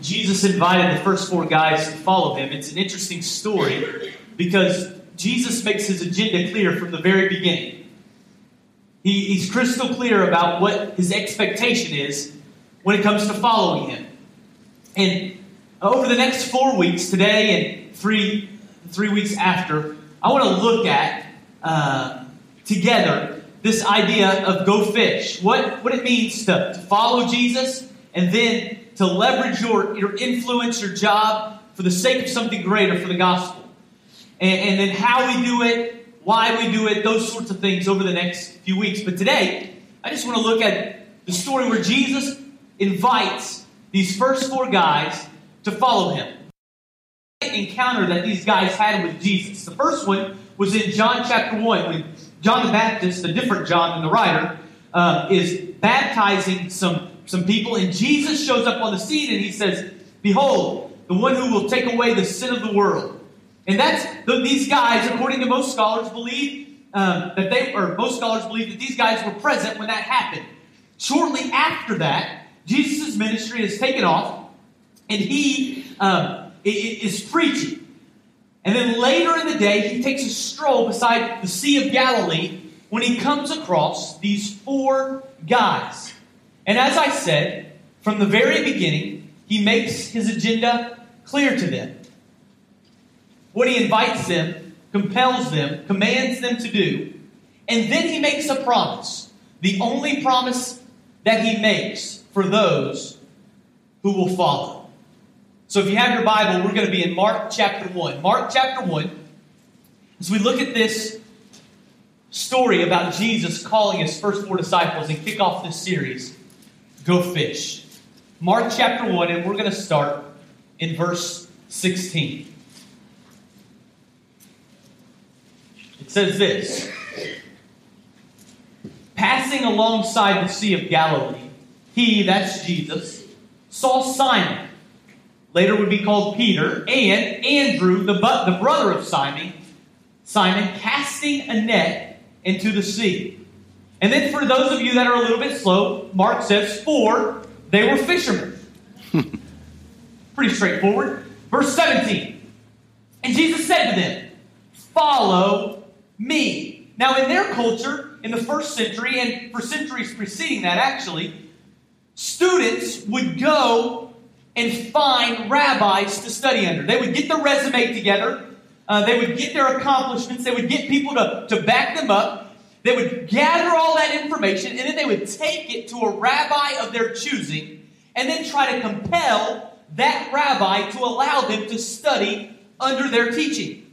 Jesus invited the first four guys to follow him, it's an interesting story because Jesus makes his agenda clear from the very beginning. He, he's crystal clear about what his expectation is when it comes to following him. And over the next four weeks, today and three, three weeks after, I want to look at uh, together this idea of go fish. What, what it means to, to follow Jesus and then to leverage your, your influence, your job for the sake of something greater for the gospel. And, and then how we do it, why we do it, those sorts of things over the next few weeks. But today, I just want to look at the story where Jesus invites these first four guys to follow him. Encounter that these guys had with Jesus. The first one was in John chapter 1 when John the Baptist, a different John than the writer, uh, is baptizing some, some people, and Jesus shows up on the scene and he says, Behold, the one who will take away the sin of the world. And that's these guys, according to most scholars, believe um, that they, or most scholars believe that these guys were present when that happened. Shortly after that, Jesus' ministry is taken off, and he um, is preaching. And then later in the day, he takes a stroll beside the Sea of Galilee when he comes across these four guys. And as I said, from the very beginning, he makes his agenda clear to them. What he invites them, compels them, commands them to do, and then he makes a promise. The only promise that he makes for those who will follow. So if you have your Bible, we're going to be in Mark chapter 1. Mark chapter 1, as we look at this story about Jesus calling his first four disciples and kick off this series, Go Fish. Mark chapter 1, and we're going to start in verse 16. It says this Passing alongside the Sea of Galilee, he, that's Jesus, saw Simon later would be called Peter, and Andrew, the, the brother of Simon, Simon, casting a net into the sea. And then for those of you that are a little bit slow, Mark says, for they were fishermen. Pretty straightforward. Verse 17. And Jesus said to them, Follow me. Now, in their culture, in the first century, and for centuries preceding that, actually, students would go and find rabbis to study under. They would get their resume together, uh, they would get their accomplishments, they would get people to, to back them up. They would gather all that information, and then they would take it to a rabbi of their choosing, and then try to compel that rabbi to allow them to study under their teaching.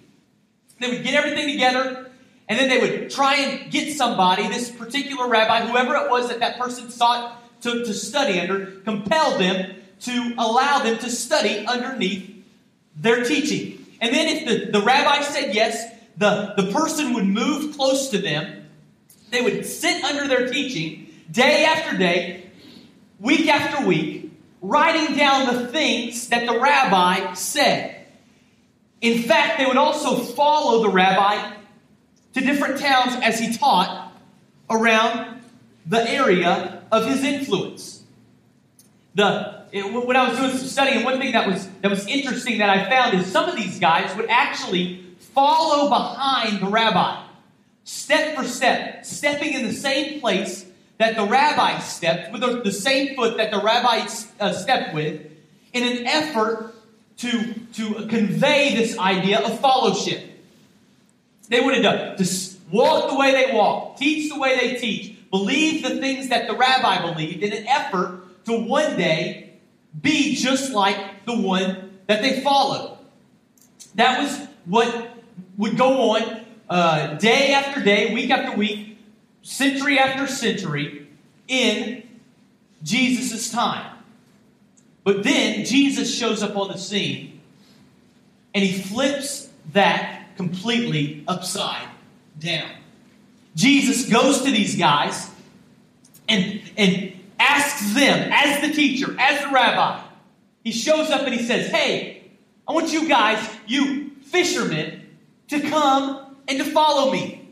They would get everything together, and then they would try and get somebody, this particular rabbi, whoever it was that that person sought to, to study under, compel them to allow them to study underneath their teaching. And then if the, the rabbi said yes, the, the person would move close to them. They would sit under their teaching day after day, week after week, writing down the things that the rabbi said. In fact, they would also follow the rabbi to different towns as he taught around the area of his influence. The when I was doing some studying, one thing that was that was interesting that I found is some of these guys would actually follow behind the rabbi, step for step, stepping in the same place that the rabbi stepped, with the, same foot that the rabbi uh, stepped with, in an effort to, to convey this idea of fellowship. They would have done to walk the way they walk, teach the way they teach, believe the things that the rabbi believed in an effort to one day be just like the one that they followed. That was what would go on uh, day after day, week after week, century after century in Jesus' time. But then Jesus shows up on the scene and he flips that completely upside down. Jesus goes to these guys and, and asks them, as the teacher, as the rabbi, he shows up and he says, Hey, I want you guys, you fishermen, to come and to follow me.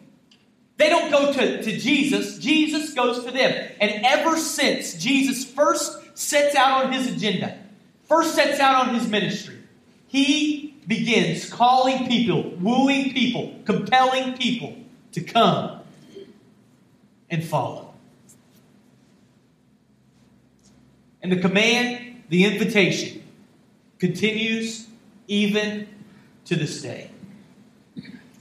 They don't go to, to Jesus, Jesus goes to them. And ever since Jesus first sets out on his agenda first sets out on his ministry, he begins calling people, wooing people, compelling people to come and follow. And the command, the invitation, continues even to this day.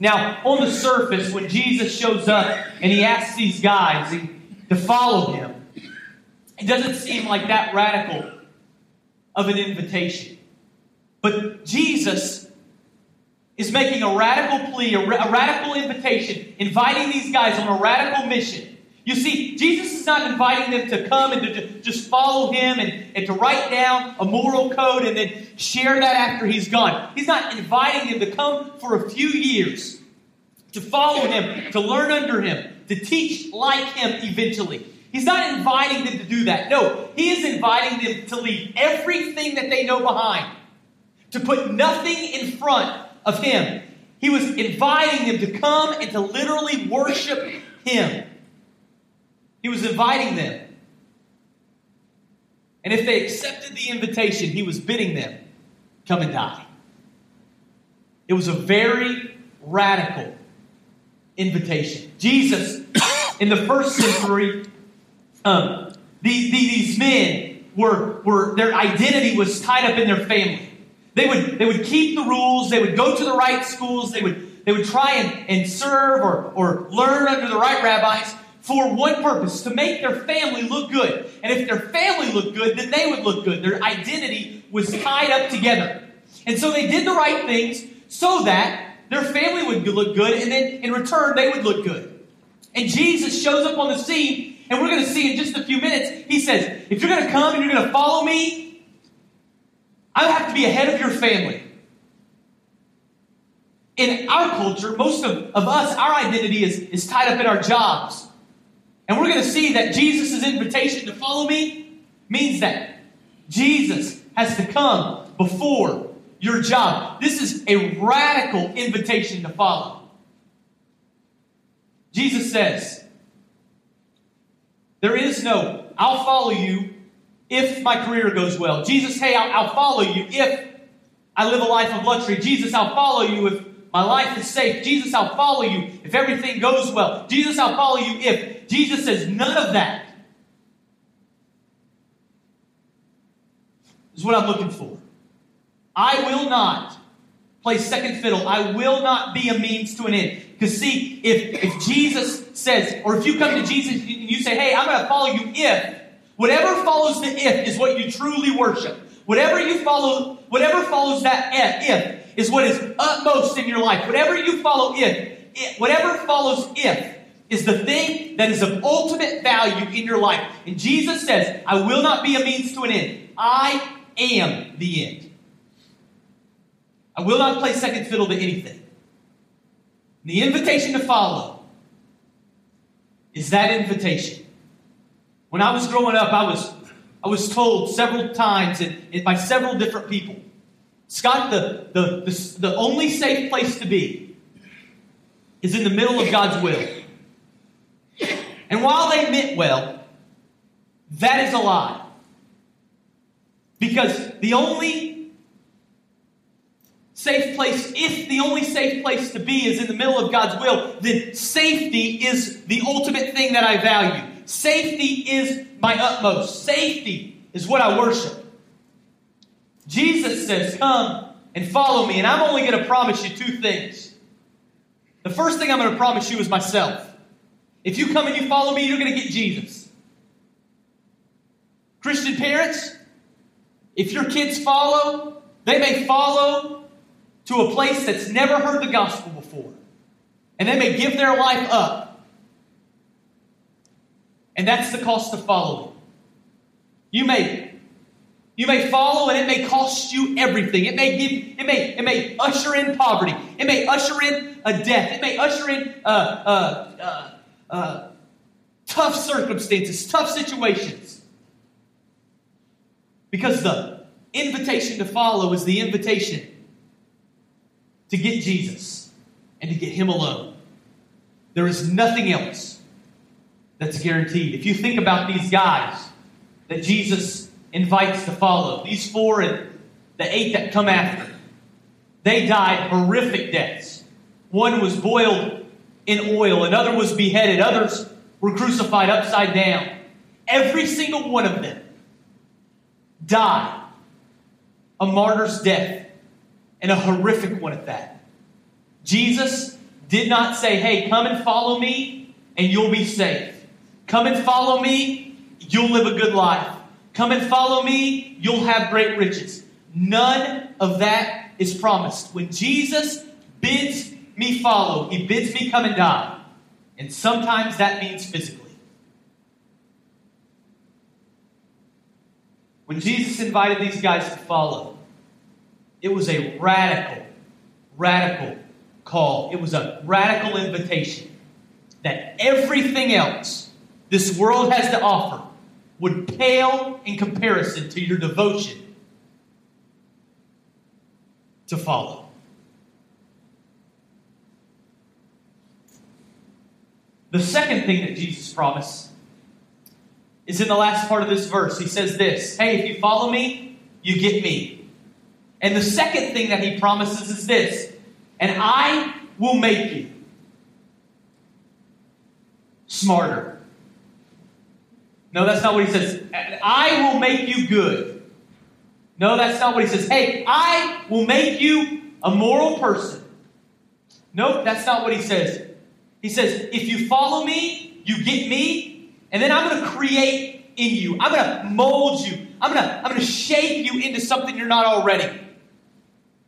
Now, on the surface, when Jesus shows up and he asks these guys to follow him, it doesn't seem like that radical of an invitation. But Jesus is making a radical plea, a, ra- a radical invitation, inviting these guys on a radical mission you see, Jesus is not inviting them to come and to just follow him and, and to write down a moral code and then share that after he's gone. He's not inviting them to come for a few years, to follow him, to learn under him, to teach like him eventually. He's not inviting them to do that. No, he is inviting them to leave everything that they know behind, to put nothing in front of him. He was inviting them to come and to literally worship him. He was inviting them. And if they accepted the invitation, he was bidding them come and die. It was a very radical invitation. Jesus, in the first century, um, these, these men were, were their identity was tied up in their family. They would, they would keep the rules, they would go to the right schools, they would, they would try and, and serve or, or learn under the right rabbis, for one purpose to make their family look good. And if their family looked good, then they would look good. Their identity was tied up together. And so they did the right things so that their family would look good, and then in return, they would look good. And Jesus shows up on the scene, and we're going to see in just a few minutes. He says, If you're going to come and you're going to follow me, I have to be ahead of your family. In our culture, most of, of us, our identity is, is tied up in our jobs. And we're going to see that Jesus' invitation to follow me means that Jesus has to come before your job. This is a radical invitation to follow. Jesus says, There is no, I'll follow you if my career goes well. Jesus, hey, I'll, I'll follow you if I live a life of luxury. Jesus, I'll follow you if my life is safe. Jesus, I'll follow you if everything goes well. Jesus, I'll follow you if. Jesus says none of that is what I'm looking for. I will not play second fiddle. I will not be a means to an end. Because see, if, if Jesus says, or if you come to Jesus and you say, hey, I'm going to follow you if, whatever follows the if is what you truly worship. Whatever you follow, whatever follows that if, if, is what is utmost in your life. Whatever you follow if, it, whatever follows if, is the thing that is of ultimate value in your life. And Jesus says, I will not be a means to an end. I am the end. I will not play second fiddle to anything. The invitation to follow is that invitation. When I was growing up, I was, I was told several times and, and by several different people Scott, the, the, the, the only safe place to be is in the middle of God's will. And while they meant well, that is a lie. Because the only safe place, if the only safe place to be is in the middle of God's will, then safety is the ultimate thing that I value. Safety is my utmost. Safety is what I worship. Jesus says, Come and follow me. And I'm only going to promise you two things. The first thing I'm going to promise you is myself. If you come and you follow me, you're going to get Jesus. Christian parents, if your kids follow, they may follow to a place that's never heard the gospel before. And they may give their life up. And that's the cost of following. You may you may follow and it may cost you everything. It may give, it may, it may usher in poverty. It may usher in a death. It may usher in uh, uh, uh, uh, tough circumstances, tough situations. Because the invitation to follow is the invitation to get Jesus and to get Him alone. There is nothing else that's guaranteed. If you think about these guys that Jesus invites to follow. These four and the eight that come after, they died horrific deaths. One was boiled in oil, another was beheaded, others were crucified upside down. Every single one of them died a martyr's death, and a horrific one at that. Jesus did not say, Hey, come and follow me, and you'll be safe. Come and follow me, you'll live a good life. Come and follow me, you'll have great riches. None of that is promised. When Jesus bids me follow, he bids me come and die. And sometimes that means physically. When Jesus invited these guys to follow, it was a radical, radical call. It was a radical invitation that everything else this world has to offer would pale in comparison to your devotion to follow. The second thing that Jesus promised is in the last part of this verse. He says this Hey, if you follow me, you get me. And the second thing that he promises is this and I will make you smarter. No, that's not what he says. I will make you good. No, that's not what he says. Hey, I will make you a moral person. Nope, that's not what he says. He says, if you follow me, you get me, and then I'm going to create in you. I'm going to mold you. I'm going to, I'm going to shape you into something you're not already. And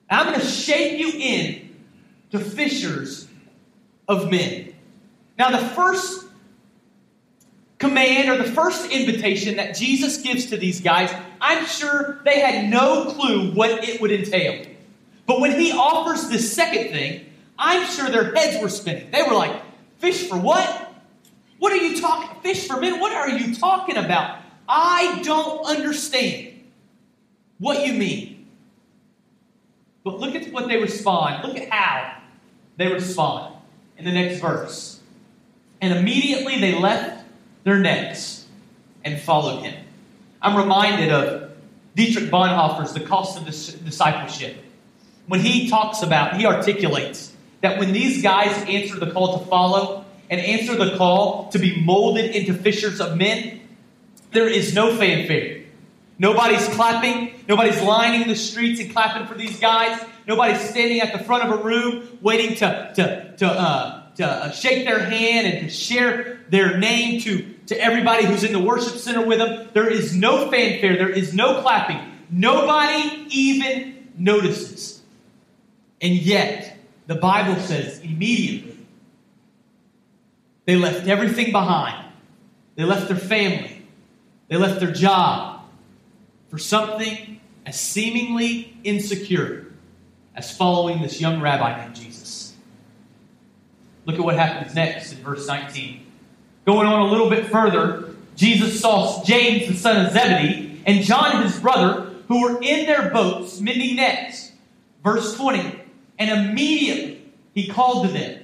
I'm going to shape you in to fishers of men. Now, the first command or the first invitation that Jesus gives to these guys, I'm sure they had no clue what it would entail. But when he offers this second thing, I'm sure their heads were spinning. They were like, Fish for what? What are you talking? Fish for men? What are you talking about? I don't understand what you mean. But look at what they respond. Look at how they respond in the next verse. And immediately they left their nets and followed him. I'm reminded of Dietrich Bonhoeffer's The Cost of Discipleship. When he talks about, he articulates that when these guys answer the call to follow and answer the call to be molded into fishers of men, there is no fanfare. Nobody's clapping. Nobody's lining the streets and clapping for these guys. Nobody's standing at the front of a room waiting to, to, to, uh, to uh, shake their hand and to share their name to, to everybody who's in the worship center with them. There is no fanfare. There is no clapping. Nobody even notices. And yet, the Bible says immediately they left everything behind. They left their family. They left their job for something as seemingly insecure as following this young rabbi named Jesus. Look at what happens next in verse 19. Going on a little bit further, Jesus saw James, the son of Zebedee, and John, his brother, who were in their boats mending nets. Verse 20. And immediately he called to them.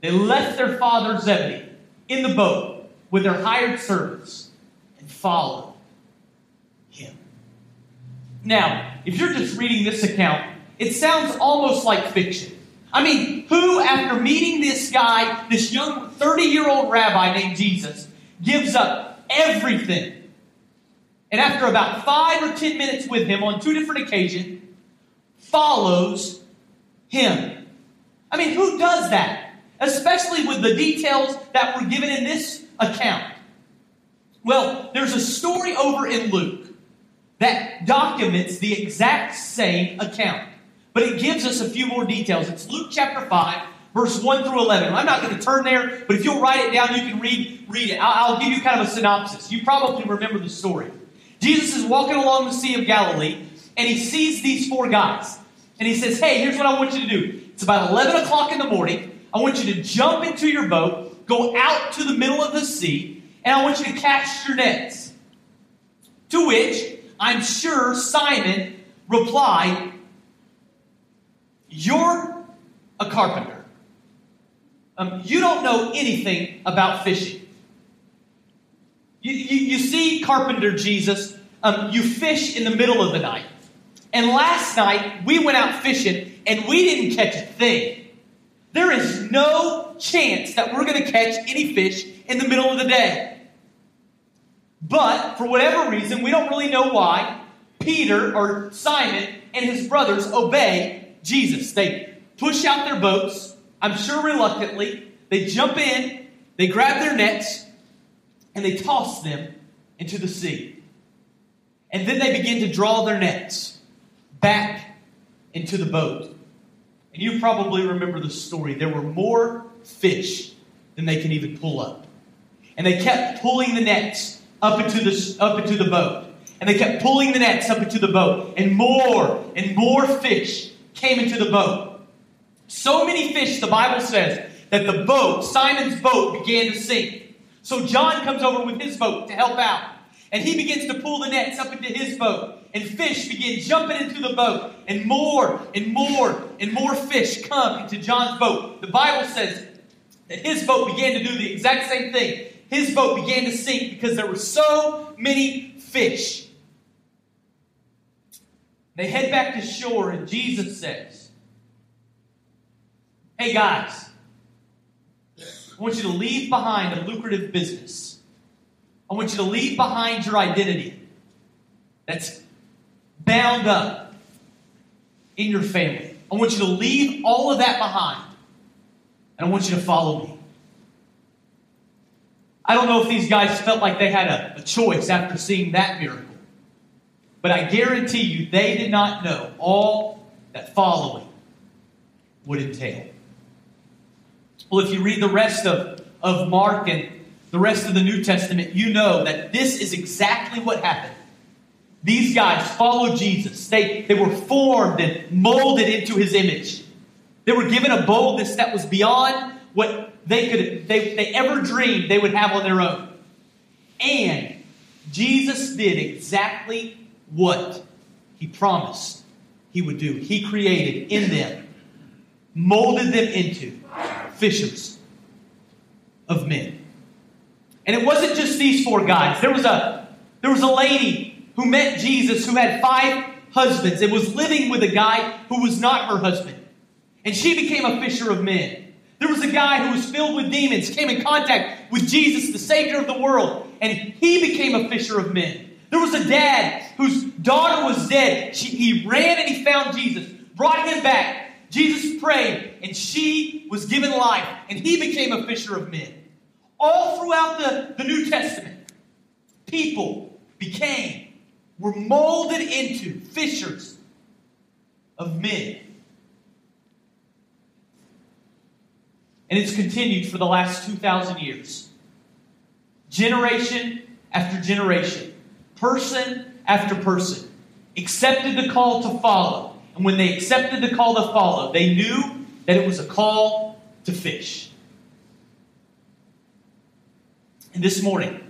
They left their father Zebedee in the boat with their hired servants and followed him. Now, if you're just reading this account, it sounds almost like fiction. I mean, who, after meeting this guy, this young 30 year old rabbi named Jesus, gives up everything? And after about five or ten minutes with him on two different occasions, follows him. I mean, who does that? Especially with the details that were given in this account. Well, there's a story over in Luke that documents the exact same account, but it gives us a few more details. It's Luke chapter 5, verse 1 through 11. I'm not going to turn there, but if you'll write it down, you can read, read it. I'll, I'll give you kind of a synopsis. You probably remember the story. Jesus is walking along the Sea of Galilee, and he sees these four guys. And he says, Hey, here's what I want you to do. It's about 11 o'clock in the morning. I want you to jump into your boat, go out to the middle of the sea, and I want you to cast your nets. To which I'm sure Simon replied, You're a carpenter. Um, you don't know anything about fishing. You, you, you see, Carpenter Jesus, um, you fish in the middle of the night. And last night, we went out fishing and we didn't catch a thing. There is no chance that we're going to catch any fish in the middle of the day. But for whatever reason, we don't really know why, Peter or Simon and his brothers obey Jesus. They push out their boats, I'm sure reluctantly. They jump in, they grab their nets, and they toss them into the sea. And then they begin to draw their nets back into the boat. And you probably remember the story. There were more fish than they can even pull up. And they kept pulling the nets up into the, up into the boat. And they kept pulling the nets up into the boat. And more and more fish came into the boat. So many fish, the Bible says, that the boat, Simon's boat, began to sink. So John comes over with his boat to help out. And he begins to pull the nets up into his boat. And fish begin jumping into the boat. And more and more and more fish come into John's boat. The Bible says that his boat began to do the exact same thing. His boat began to sink because there were so many fish. They head back to shore, and Jesus says, Hey guys, I want you to leave behind a lucrative business. I want you to leave behind your identity that's bound up in your family. I want you to leave all of that behind. And I want you to follow me. I don't know if these guys felt like they had a, a choice after seeing that miracle. But I guarantee you, they did not know all that following would entail. Well, if you read the rest of, of Mark and the rest of the New Testament, you know that this is exactly what happened. These guys followed Jesus. They, they were formed and molded into his image. They were given a boldness that was beyond what they could they, they ever dreamed they would have on their own. And Jesus did exactly what he promised he would do. He created in them, molded them into fishers of men. And it wasn't just these four guys. There was a there was a lady who met Jesus who had five husbands and was living with a guy who was not her husband. And she became a fisher of men. There was a guy who was filled with demons, came in contact with Jesus, the Savior of the world, and he became a fisher of men. There was a dad whose daughter was dead. She, he ran and he found Jesus, brought him back. Jesus prayed, and she was given life, and he became a fisher of men. All throughout the, the New Testament, people became, were molded into fishers of men. And it's continued for the last 2,000 years. Generation after generation, person after person, accepted the call to follow. And when they accepted the call to follow, they knew that it was a call to fish. And this morning,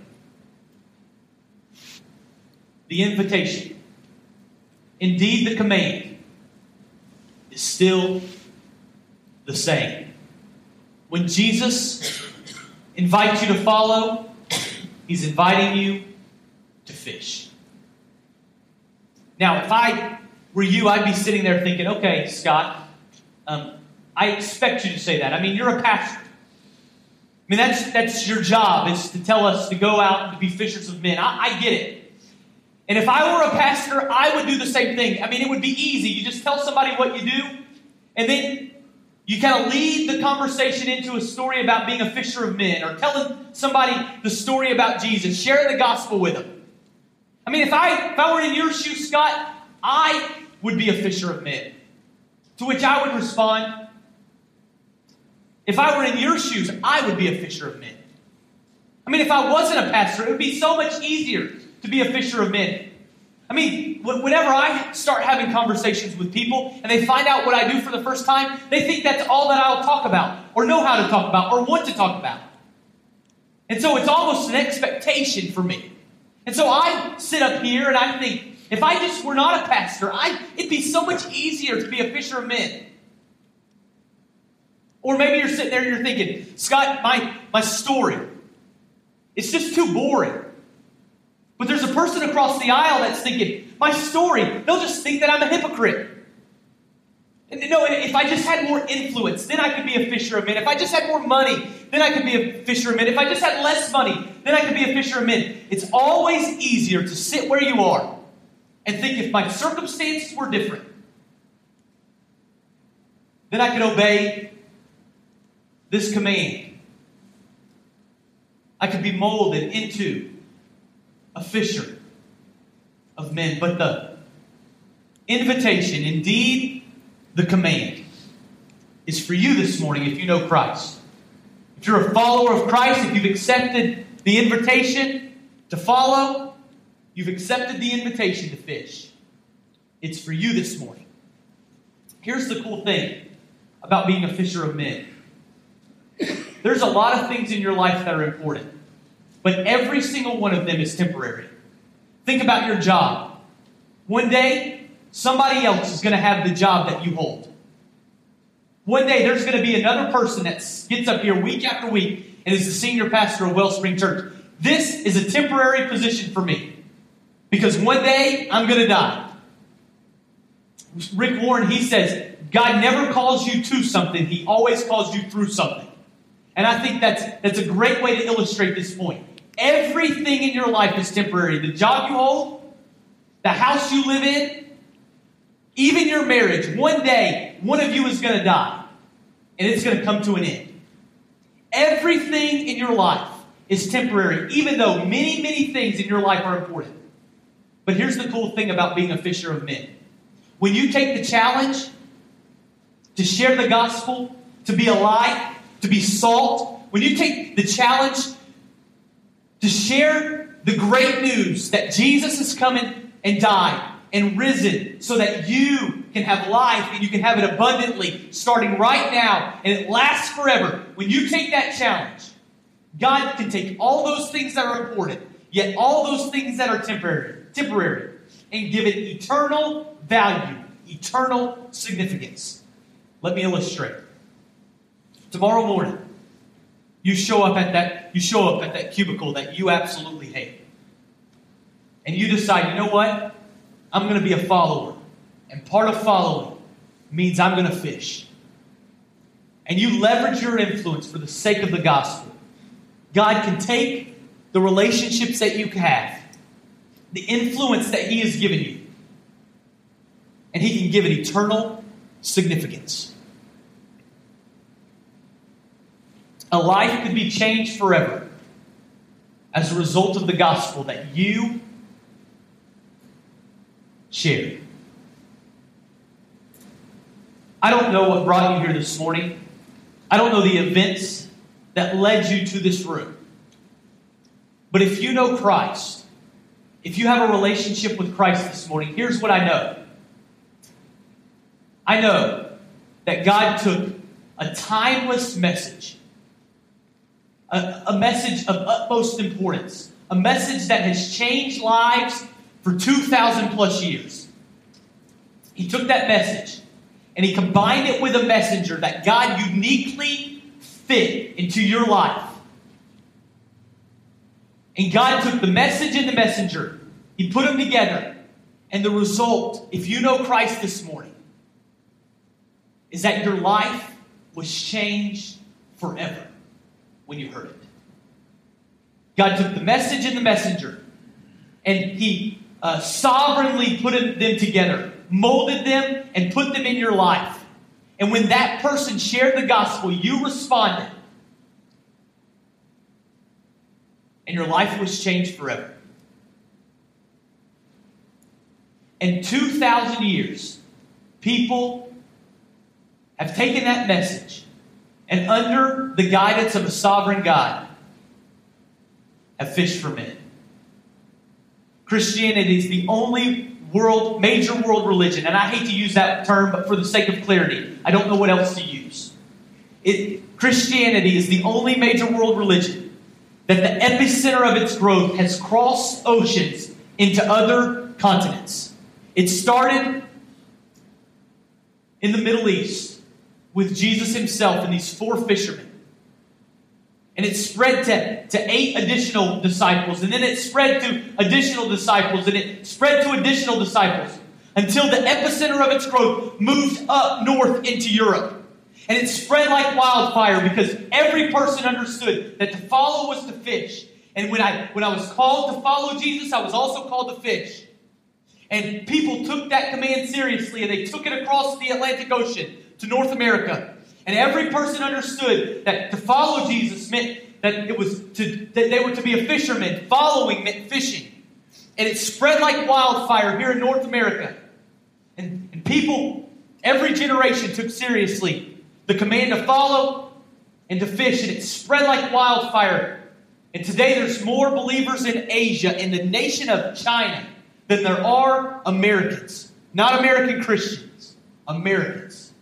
the invitation, indeed the command, is still the same. When Jesus invites you to follow, he's inviting you to fish. Now, if I were you, I'd be sitting there thinking, okay, Scott, um, I expect you to say that. I mean, you're a pastor. I mean, that's, that's your job, is to tell us to go out and be fishers of men. I, I get it. And if I were a pastor, I would do the same thing. I mean, it would be easy. You just tell somebody what you do, and then you kind of lead the conversation into a story about being a fisher of men or telling somebody the story about Jesus, sharing the gospel with them. I mean, if I if I were in your shoes, Scott, I would be a fisher of men. To which I would respond, if I were in your shoes, I would be a fisher of men. I mean, if I wasn't a pastor, it would be so much easier to be a fisher of men. I mean, whenever I start having conversations with people and they find out what I do for the first time, they think that's all that I'll talk about, or know how to talk about, or want to talk about. And so it's almost an expectation for me. And so I sit up here and I think, if I just were not a pastor, I, it'd be so much easier to be a fisher of men. Or maybe you're sitting there and you're thinking, Scott, my, my story, it's just too boring. But there's a person across the aisle that's thinking, my story, they'll just think that I'm a hypocrite. No, if I just had more influence, then I could be a fisher of men. If I just had more money, then I could be a fisher of men. If I just had less money, then I could be a fisher of men. It's always easier to sit where you are and think if my circumstances were different, then I could obey this command. I could be molded into a fisher of men. But the invitation, indeed, the command, is for you this morning if you know Christ. If you're a follower of Christ, if you've accepted the invitation to follow, you've accepted the invitation to fish. It's for you this morning. Here's the cool thing about being a fisher of men there's a lot of things in your life that are important, but every single one of them is temporary. Think about your job. One day, somebody else is going to have the job that you hold. One day, there's going to be another person that gets up here week after week and is the senior pastor of Wellspring Church. This is a temporary position for me because one day I'm going to die. Rick Warren, he says, God never calls you to something, He always calls you through something. And I think that's, that's a great way to illustrate this point. Everything in your life is temporary. The job you hold, the house you live in, even your marriage. One day, one of you is going to die, and it's going to come to an end. Everything in your life is temporary, even though many, many things in your life are important. But here's the cool thing about being a fisher of men when you take the challenge to share the gospel, to be a light, to be salt, when you take the challenge to share the great news that Jesus has come and died and risen so that you can have life and you can have it abundantly starting right now and it lasts forever. When you take that challenge, God can take all those things that are important, yet all those things that are temporary, temporary, and give it eternal value, eternal significance. Let me illustrate. Tomorrow morning, you show up at that you show up at that cubicle that you absolutely hate. And you decide, you know what? I'm going to be a follower. And part of following means I'm going to fish. And you leverage your influence for the sake of the gospel. God can take the relationships that you have, the influence that He has given you, and He can give it eternal significance. A life could be changed forever as a result of the gospel that you share. I don't know what brought you here this morning. I don't know the events that led you to this room. But if you know Christ, if you have a relationship with Christ this morning, here's what I know. I know that God took a timeless message a, a message of utmost importance, a message that has changed lives for 2,000 plus years. He took that message and he combined it with a messenger that God uniquely fit into your life. And God took the message and the messenger, He put them together. And the result, if you know Christ this morning, is that your life was changed forever when you heard it. God took the message and the messenger, and He uh, sovereignly put them together, molded them, and put them in your life. And when that person shared the gospel, you responded. And your life was changed forever. In 2,000 years, people have taken that message and under the guidance of a sovereign God, have fished for men. Christianity is the only world, major world religion, and I hate to use that term, but for the sake of clarity, I don't know what else to use. It, Christianity is the only major world religion that the epicenter of its growth has crossed oceans into other continents. It started in the Middle East with Jesus himself and these four fishermen. And it spread to, to eight additional disciples. And then it spread to additional disciples. And it spread to additional disciples until the epicenter of its growth moved up north into Europe. And it spread like wildfire because every person understood that to follow was to fish. And when I, when I was called to follow Jesus, I was also called to fish. And people took that command seriously and they took it across the Atlantic Ocean to North America. And every person understood that to follow Jesus meant that it was to that they were to be a fisherman. Following meant fishing. And it spread like wildfire here in North America. And, and people, every generation took seriously the command to follow and to fish, and it spread like wildfire. And today there's more believers in Asia, in the nation of China, than there are Americans. Not American Christians, Americans.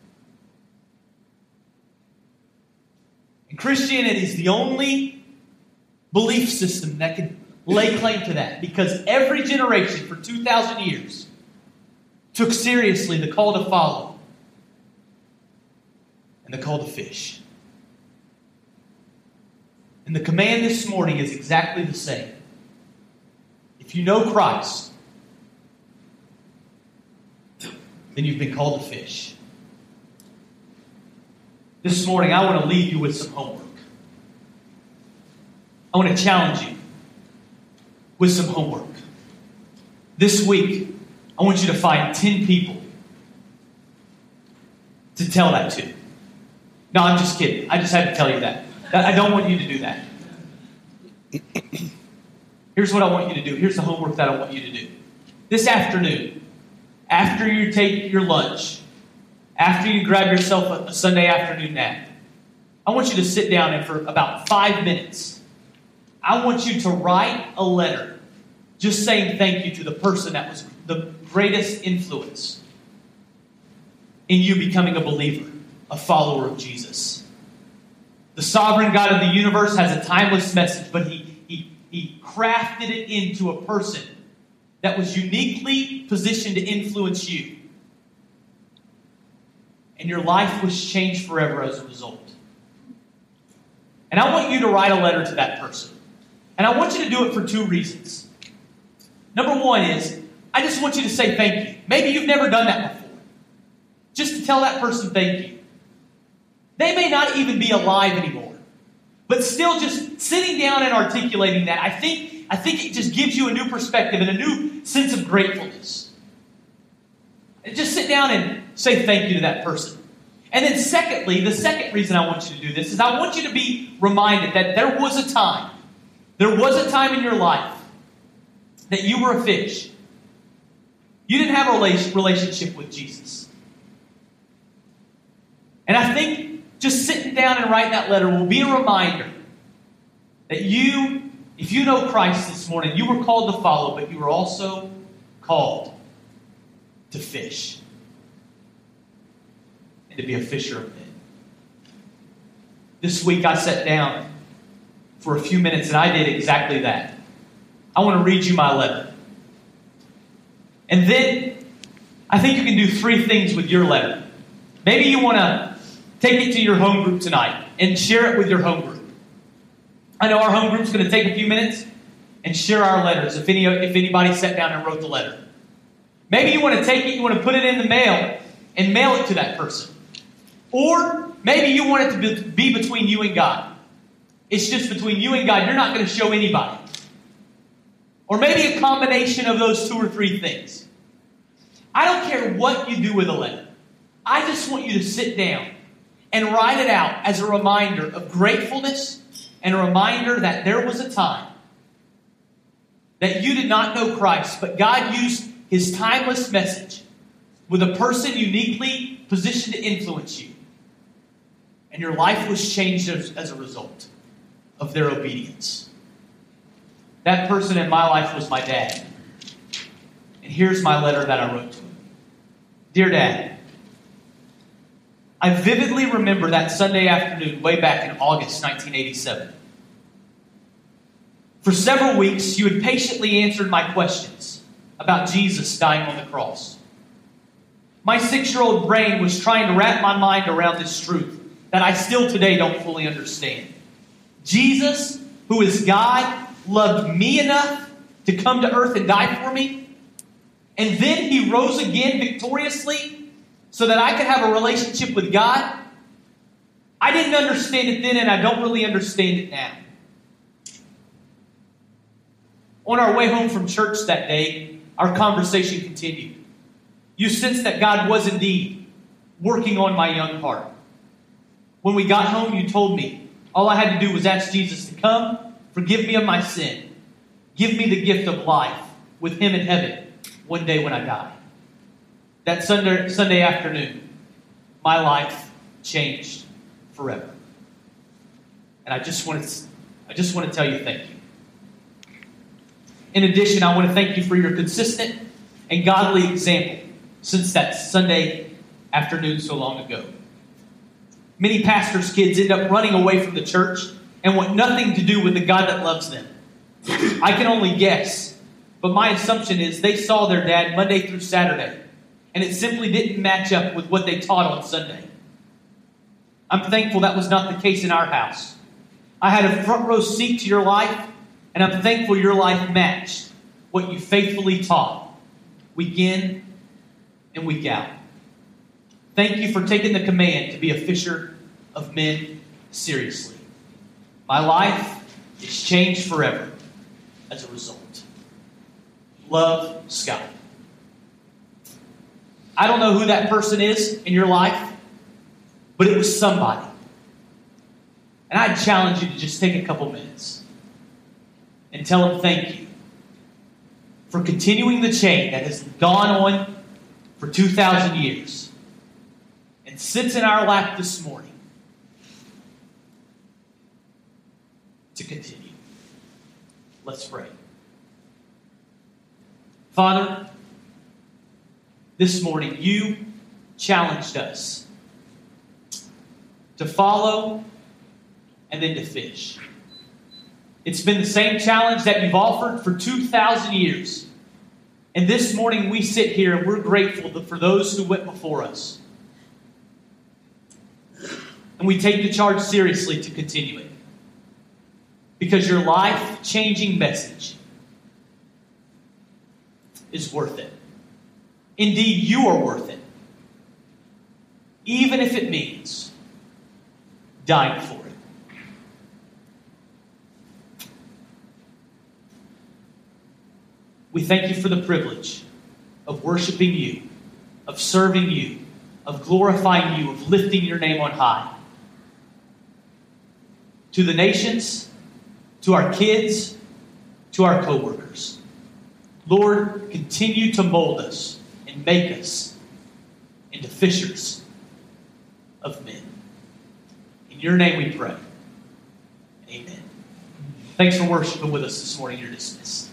And Christianity is the only belief system that can lay claim to that because every generation for 2,000 years took seriously the call to follow and the call to fish. And the command this morning is exactly the same. If you know Christ, then you've been called to fish. This morning, I want to leave you with some homework. I want to challenge you with some homework. This week, I want you to find 10 people to tell that to. No, I'm just kidding. I just had to tell you that. I don't want you to do that. Here's what I want you to do. Here's the homework that I want you to do. This afternoon, after you take your lunch, after you grab yourself a Sunday afternoon nap, I want you to sit down and for about five minutes, I want you to write a letter just saying thank you to the person that was the greatest influence in you becoming a believer a follower of Jesus. The sovereign God of the universe has a timeless message, but he, he, he crafted it into a person that was uniquely positioned to influence you. And your life was changed forever as a result. And I want you to write a letter to that person. And I want you to do it for two reasons. Number one is, I just want you to say thank you. Maybe you've never done that before. Just to tell that person thank you. They may not even be alive anymore. But still just sitting down and articulating that, I think, I think it just gives you a new perspective and a new sense of gratefulness. And just sit down and say thank you to that person. And then secondly, the second reason I want you to do this is I want you to be reminded that there was a time, there was a time in your life that you were a fish. You didn't have a relationship with Jesus. And I think just sitting down and writing that letter will be a reminder that you, if you know Christ this morning, you were called to follow, but you were also called to fish and to be a fisher of men. This week I sat down for a few minutes and I did exactly that. I want to read you my letter. And then I think you can do three things with your letter. Maybe you want to Take it to your home group tonight and share it with your home group. I know our home group is going to take a few minutes and share our letters if, any, if anybody sat down and wrote the letter. Maybe you want to take it, you want to put it in the mail and mail it to that person. Or maybe you want it to be between you and God. It's just between you and God. You're not going to show anybody. Or maybe a combination of those two or three things. I don't care what you do with a letter. I just want you to sit down and write it out as a reminder of gratefulness and a reminder that there was a time that you did not know Christ, but God used his timeless message with a person uniquely positioned to influence you. And your life was changed as, as a result of their obedience. That person in my life was my dad. And here's my letter that I wrote to him Dear Dad, I vividly remember that Sunday afternoon way back in August 1987. For several weeks, you had patiently answered my questions about Jesus dying on the cross. My six year old brain was trying to wrap my mind around this truth that I still today don't fully understand. Jesus, who is God, loved me enough to come to earth and die for me. And then he rose again victoriously so that I could have a relationship with God. I didn't understand it then, and I don't really understand it now. On our way home from church that day, our conversation continued. You sensed that God was indeed working on my young heart. When we got home, you told me all I had to do was ask Jesus to come, forgive me of my sin, give me the gift of life with Him in heaven one day when I die. That Sunday, Sunday afternoon, my life changed forever. And I just want to, I just want to tell you thank you. In addition, I want to thank you for your consistent and godly example since that Sunday afternoon so long ago. Many pastors' kids end up running away from the church and want nothing to do with the God that loves them. I can only guess, but my assumption is they saw their dad Monday through Saturday, and it simply didn't match up with what they taught on Sunday. I'm thankful that was not the case in our house. I had a front row seat to your life and I'm thankful your life matched what you faithfully taught week in and week out. Thank you for taking the command to be a fisher of men seriously. My life is changed forever as a result. Love, Scott. I don't know who that person is in your life, but it was somebody. And I challenge you to just take a couple minutes and tell him thank you for continuing the chain that has gone on for 2,000 years and sits in our lap this morning to continue. Let's pray. Father, this morning you challenged us to follow and then to fish. It's been the same challenge that you've offered for 2,000 years. And this morning we sit here and we're grateful for those who went before us. And we take the charge seriously to continue it. Because your life changing message is worth it. Indeed, you are worth it. Even if it means dying for it. We thank you for the privilege of worshiping you, of serving you, of glorifying you, of lifting your name on high. To the nations, to our kids, to our coworkers. Lord, continue to mold us and make us into fishers of men. In your name we pray. Amen. Thanks for worshiping with us this morning. You're dismissed.